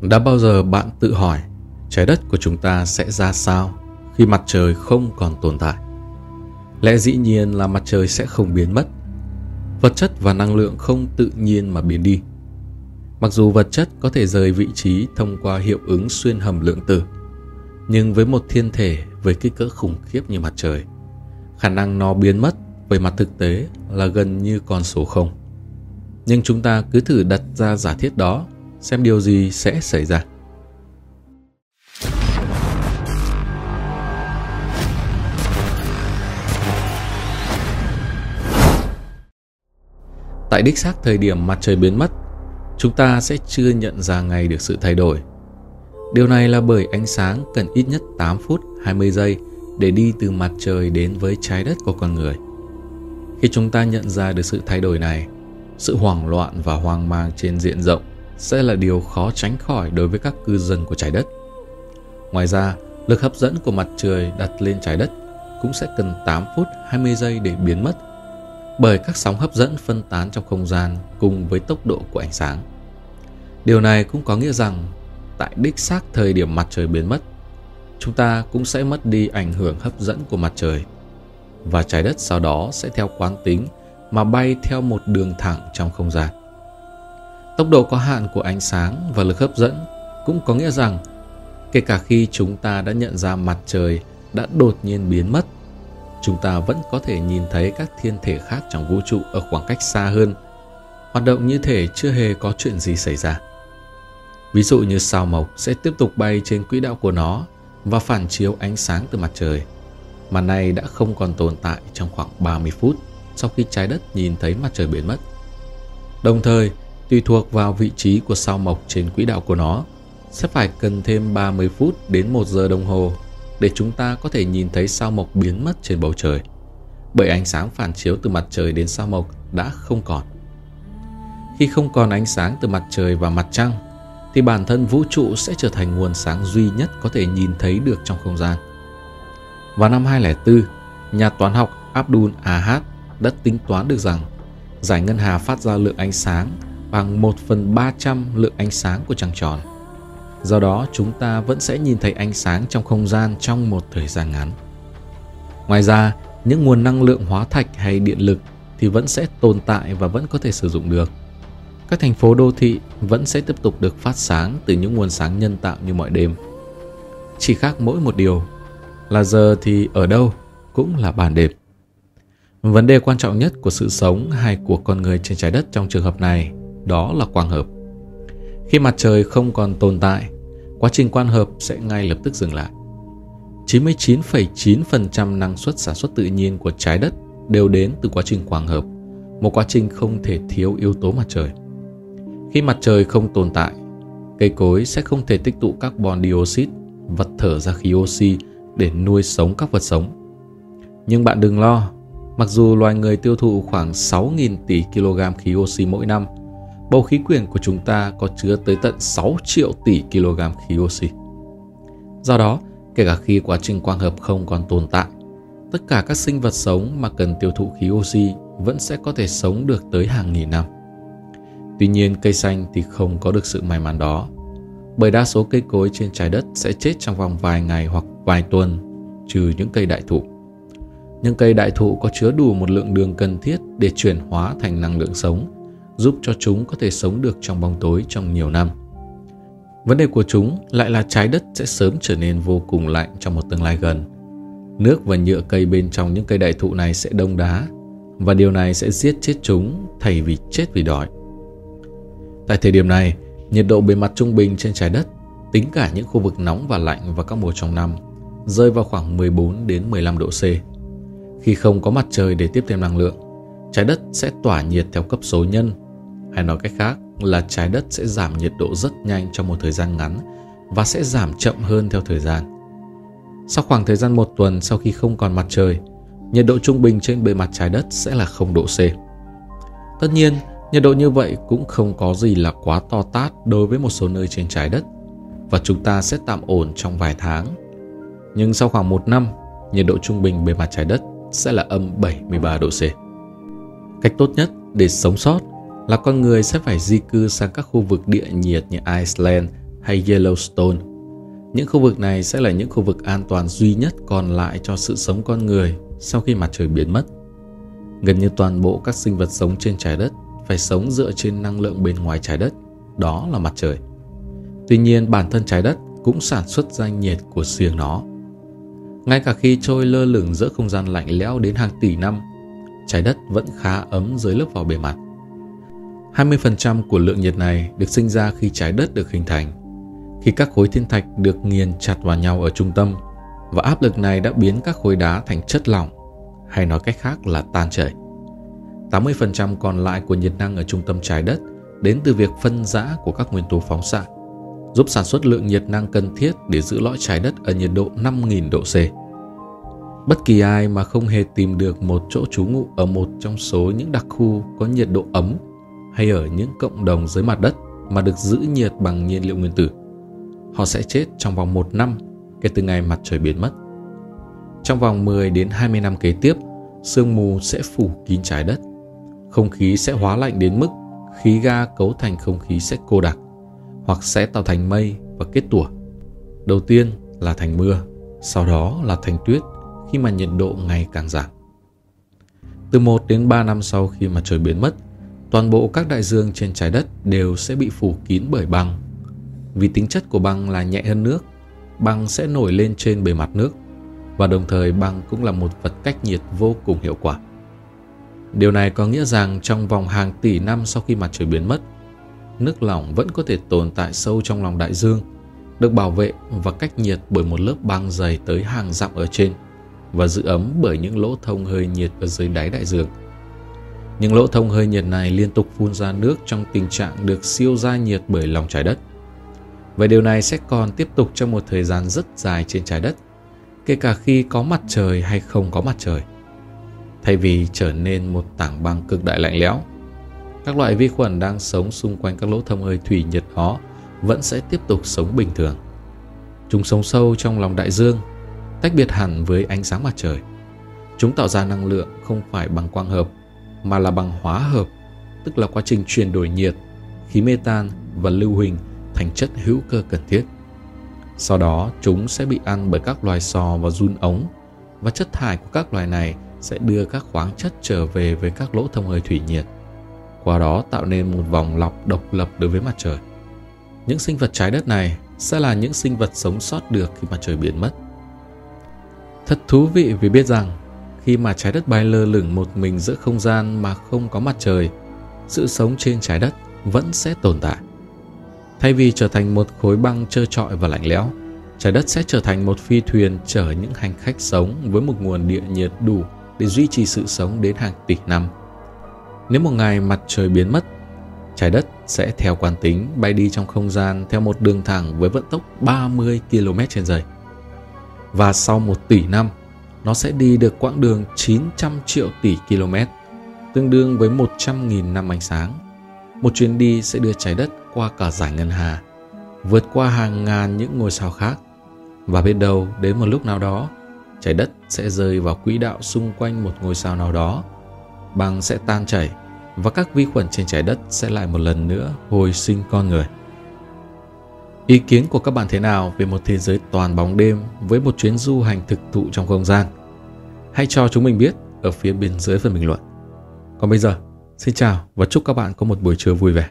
Đã bao giờ bạn tự hỏi trái đất của chúng ta sẽ ra sao khi mặt trời không còn tồn tại? Lẽ dĩ nhiên là mặt trời sẽ không biến mất. Vật chất và năng lượng không tự nhiên mà biến đi. Mặc dù vật chất có thể rời vị trí thông qua hiệu ứng xuyên hầm lượng tử, nhưng với một thiên thể với kích cỡ khủng khiếp như mặt trời, khả năng nó biến mất về mặt thực tế là gần như con số không. Nhưng chúng ta cứ thử đặt ra giả thiết đó xem điều gì sẽ xảy ra. Tại đích xác thời điểm mặt trời biến mất, chúng ta sẽ chưa nhận ra ngay được sự thay đổi. Điều này là bởi ánh sáng cần ít nhất 8 phút 20 giây để đi từ mặt trời đến với trái đất của con người. Khi chúng ta nhận ra được sự thay đổi này, sự hoảng loạn và hoang mang trên diện rộng sẽ là điều khó tránh khỏi đối với các cư dân của trái đất. Ngoài ra, lực hấp dẫn của mặt trời đặt lên trái đất cũng sẽ cần 8 phút 20 giây để biến mất bởi các sóng hấp dẫn phân tán trong không gian cùng với tốc độ của ánh sáng. Điều này cũng có nghĩa rằng tại đích xác thời điểm mặt trời biến mất, chúng ta cũng sẽ mất đi ảnh hưởng hấp dẫn của mặt trời và trái đất sau đó sẽ theo quán tính mà bay theo một đường thẳng trong không gian. Tốc độ có hạn của ánh sáng và lực hấp dẫn cũng có nghĩa rằng kể cả khi chúng ta đã nhận ra mặt trời đã đột nhiên biến mất, chúng ta vẫn có thể nhìn thấy các thiên thể khác trong vũ trụ ở khoảng cách xa hơn, hoạt động như thể chưa hề có chuyện gì xảy ra. Ví dụ như sao mộc sẽ tiếp tục bay trên quỹ đạo của nó và phản chiếu ánh sáng từ mặt trời, mà nay đã không còn tồn tại trong khoảng 30 phút sau khi trái đất nhìn thấy mặt trời biến mất. Đồng thời, tùy thuộc vào vị trí của sao mộc trên quỹ đạo của nó, sẽ phải cần thêm 30 phút đến 1 giờ đồng hồ để chúng ta có thể nhìn thấy sao mộc biến mất trên bầu trời. Bởi ánh sáng phản chiếu từ mặt trời đến sao mộc đã không còn. Khi không còn ánh sáng từ mặt trời và mặt trăng, thì bản thân vũ trụ sẽ trở thành nguồn sáng duy nhất có thể nhìn thấy được trong không gian. Vào năm 2004, nhà toán học Abdul Ahad đã tính toán được rằng giải ngân hà phát ra lượng ánh sáng bằng 1 phần 300 lượng ánh sáng của trăng tròn. Do đó, chúng ta vẫn sẽ nhìn thấy ánh sáng trong không gian trong một thời gian ngắn. Ngoài ra, những nguồn năng lượng hóa thạch hay điện lực thì vẫn sẽ tồn tại và vẫn có thể sử dụng được. Các thành phố đô thị vẫn sẽ tiếp tục được phát sáng từ những nguồn sáng nhân tạo như mọi đêm. Chỉ khác mỗi một điều là giờ thì ở đâu cũng là bàn đêm. Vấn đề quan trọng nhất của sự sống hay của con người trên trái đất trong trường hợp này đó là quang hợp. Khi mặt trời không còn tồn tại, quá trình quang hợp sẽ ngay lập tức dừng lại. 99,9% năng suất sản xuất tự nhiên của trái đất đều đến từ quá trình quang hợp, một quá trình không thể thiếu yếu tố mặt trời. Khi mặt trời không tồn tại, cây cối sẽ không thể tích tụ carbon dioxide, vật thở ra khí oxy để nuôi sống các vật sống. Nhưng bạn đừng lo, mặc dù loài người tiêu thụ khoảng 6.000 tỷ kg khí oxy mỗi năm, bầu khí quyển của chúng ta có chứa tới tận 6 triệu tỷ kg khí oxy. Do đó, kể cả khi quá trình quang hợp không còn tồn tại, tất cả các sinh vật sống mà cần tiêu thụ khí oxy vẫn sẽ có thể sống được tới hàng nghìn năm. Tuy nhiên, cây xanh thì không có được sự may mắn đó, bởi đa số cây cối trên trái đất sẽ chết trong vòng vài ngày hoặc vài tuần, trừ những cây đại thụ. Những cây đại thụ có chứa đủ một lượng đường cần thiết để chuyển hóa thành năng lượng sống, giúp cho chúng có thể sống được trong bóng tối trong nhiều năm. Vấn đề của chúng lại là trái đất sẽ sớm trở nên vô cùng lạnh trong một tương lai gần. Nước và nhựa cây bên trong những cây đại thụ này sẽ đông đá và điều này sẽ giết chết chúng thay vì chết vì đói. Tại thời điểm này, nhiệt độ bề mặt trung bình trên trái đất, tính cả những khu vực nóng và lạnh vào các mùa trong năm, rơi vào khoảng 14 đến 15 độ C. Khi không có mặt trời để tiếp thêm năng lượng, trái đất sẽ tỏa nhiệt theo cấp số nhân, hay nói cách khác là trái đất sẽ giảm nhiệt độ rất nhanh trong một thời gian ngắn và sẽ giảm chậm hơn theo thời gian. Sau khoảng thời gian một tuần sau khi không còn mặt trời, nhiệt độ trung bình trên bề mặt trái đất sẽ là 0 độ C. Tất nhiên, nhiệt độ như vậy cũng không có gì là quá to tát đối với một số nơi trên trái đất và chúng ta sẽ tạm ổn trong vài tháng. Nhưng sau khoảng một năm, nhiệt độ trung bình bề mặt trái đất sẽ là âm 73 độ C. Cách tốt nhất để sống sót là con người sẽ phải di cư sang các khu vực địa nhiệt như Iceland, hay Yellowstone. Những khu vực này sẽ là những khu vực an toàn duy nhất còn lại cho sự sống con người sau khi mặt trời biến mất. Gần như toàn bộ các sinh vật sống trên trái đất phải sống dựa trên năng lượng bên ngoài trái đất, đó là mặt trời. Tuy nhiên, bản thân trái đất cũng sản xuất ra nhiệt của riêng nó. Ngay cả khi trôi lơ lửng giữa không gian lạnh lẽo đến hàng tỷ năm, trái đất vẫn khá ấm dưới lớp vỏ bề mặt. 20% của lượng nhiệt này được sinh ra khi trái đất được hình thành, khi các khối thiên thạch được nghiền chặt vào nhau ở trung tâm và áp lực này đã biến các khối đá thành chất lỏng, hay nói cách khác là tan chảy. 80% còn lại của nhiệt năng ở trung tâm trái đất đến từ việc phân rã của các nguyên tố phóng xạ, giúp sản xuất lượng nhiệt năng cần thiết để giữ lõi trái đất ở nhiệt độ 5.000 độ C. Bất kỳ ai mà không hề tìm được một chỗ trú ngụ ở một trong số những đặc khu có nhiệt độ ấm hay ở những cộng đồng dưới mặt đất mà được giữ nhiệt bằng nhiên liệu nguyên tử, họ sẽ chết trong vòng một năm kể từ ngày mặt trời biến mất. Trong vòng 10 đến 20 năm kế tiếp, sương mù sẽ phủ kín trái đất. Không khí sẽ hóa lạnh đến mức khí ga cấu thành không khí sẽ cô đặc hoặc sẽ tạo thành mây và kết tủa. Đầu tiên là thành mưa, sau đó là thành tuyết khi mà nhiệt độ ngày càng giảm. Từ 1 đến 3 năm sau khi mặt trời biến mất, toàn bộ các đại dương trên trái đất đều sẽ bị phủ kín bởi băng. Vì tính chất của băng là nhẹ hơn nước, băng sẽ nổi lên trên bề mặt nước và đồng thời băng cũng là một vật cách nhiệt vô cùng hiệu quả. Điều này có nghĩa rằng trong vòng hàng tỷ năm sau khi mặt trời biến mất, nước lỏng vẫn có thể tồn tại sâu trong lòng đại dương, được bảo vệ và cách nhiệt bởi một lớp băng dày tới hàng dặm ở trên và giữ ấm bởi những lỗ thông hơi nhiệt ở dưới đáy đại dương. Những lỗ thông hơi nhiệt này liên tục phun ra nước trong tình trạng được siêu gia nhiệt bởi lòng trái đất. Và điều này sẽ còn tiếp tục trong một thời gian rất dài trên trái đất, kể cả khi có mặt trời hay không có mặt trời. Thay vì trở nên một tảng băng cực đại lạnh lẽo, các loại vi khuẩn đang sống xung quanh các lỗ thông hơi thủy nhiệt đó vẫn sẽ tiếp tục sống bình thường. Chúng sống sâu trong lòng đại dương, tách biệt hẳn với ánh sáng mặt trời. Chúng tạo ra năng lượng không phải bằng quang hợp, mà là bằng hóa hợp, tức là quá trình chuyển đổi nhiệt, khí metan và lưu huỳnh thành chất hữu cơ cần thiết. Sau đó, chúng sẽ bị ăn bởi các loài sò và run ống, và chất thải của các loài này sẽ đưa các khoáng chất trở về với các lỗ thông hơi thủy nhiệt qua đó tạo nên một vòng lọc độc lập đối với mặt trời. Những sinh vật trái đất này sẽ là những sinh vật sống sót được khi mặt trời biến mất. Thật thú vị vì biết rằng khi mà trái đất bay lơ lửng một mình giữa không gian mà không có mặt trời, sự sống trên trái đất vẫn sẽ tồn tại. Thay vì trở thành một khối băng trơ trọi và lạnh lẽo, trái đất sẽ trở thành một phi thuyền chở những hành khách sống với một nguồn địa nhiệt đủ để duy trì sự sống đến hàng tỷ năm. Nếu một ngày mặt trời biến mất, trái đất sẽ theo quán tính bay đi trong không gian theo một đường thẳng với vận tốc 30 km h giây. Và sau một tỷ năm, nó sẽ đi được quãng đường 900 triệu tỷ km, tương đương với 100.000 năm ánh sáng. Một chuyến đi sẽ đưa trái đất qua cả giải ngân hà, vượt qua hàng ngàn những ngôi sao khác. Và biết đâu đến một lúc nào đó, trái đất sẽ rơi vào quỹ đạo xung quanh một ngôi sao nào đó. Băng sẽ tan chảy và các vi khuẩn trên trái đất sẽ lại một lần nữa hồi sinh con người. Ý kiến của các bạn thế nào về một thế giới toàn bóng đêm với một chuyến du hành thực thụ trong không gian? Hãy cho chúng mình biết ở phía bên dưới phần bình luận. Còn bây giờ, xin chào và chúc các bạn có một buổi trưa vui vẻ.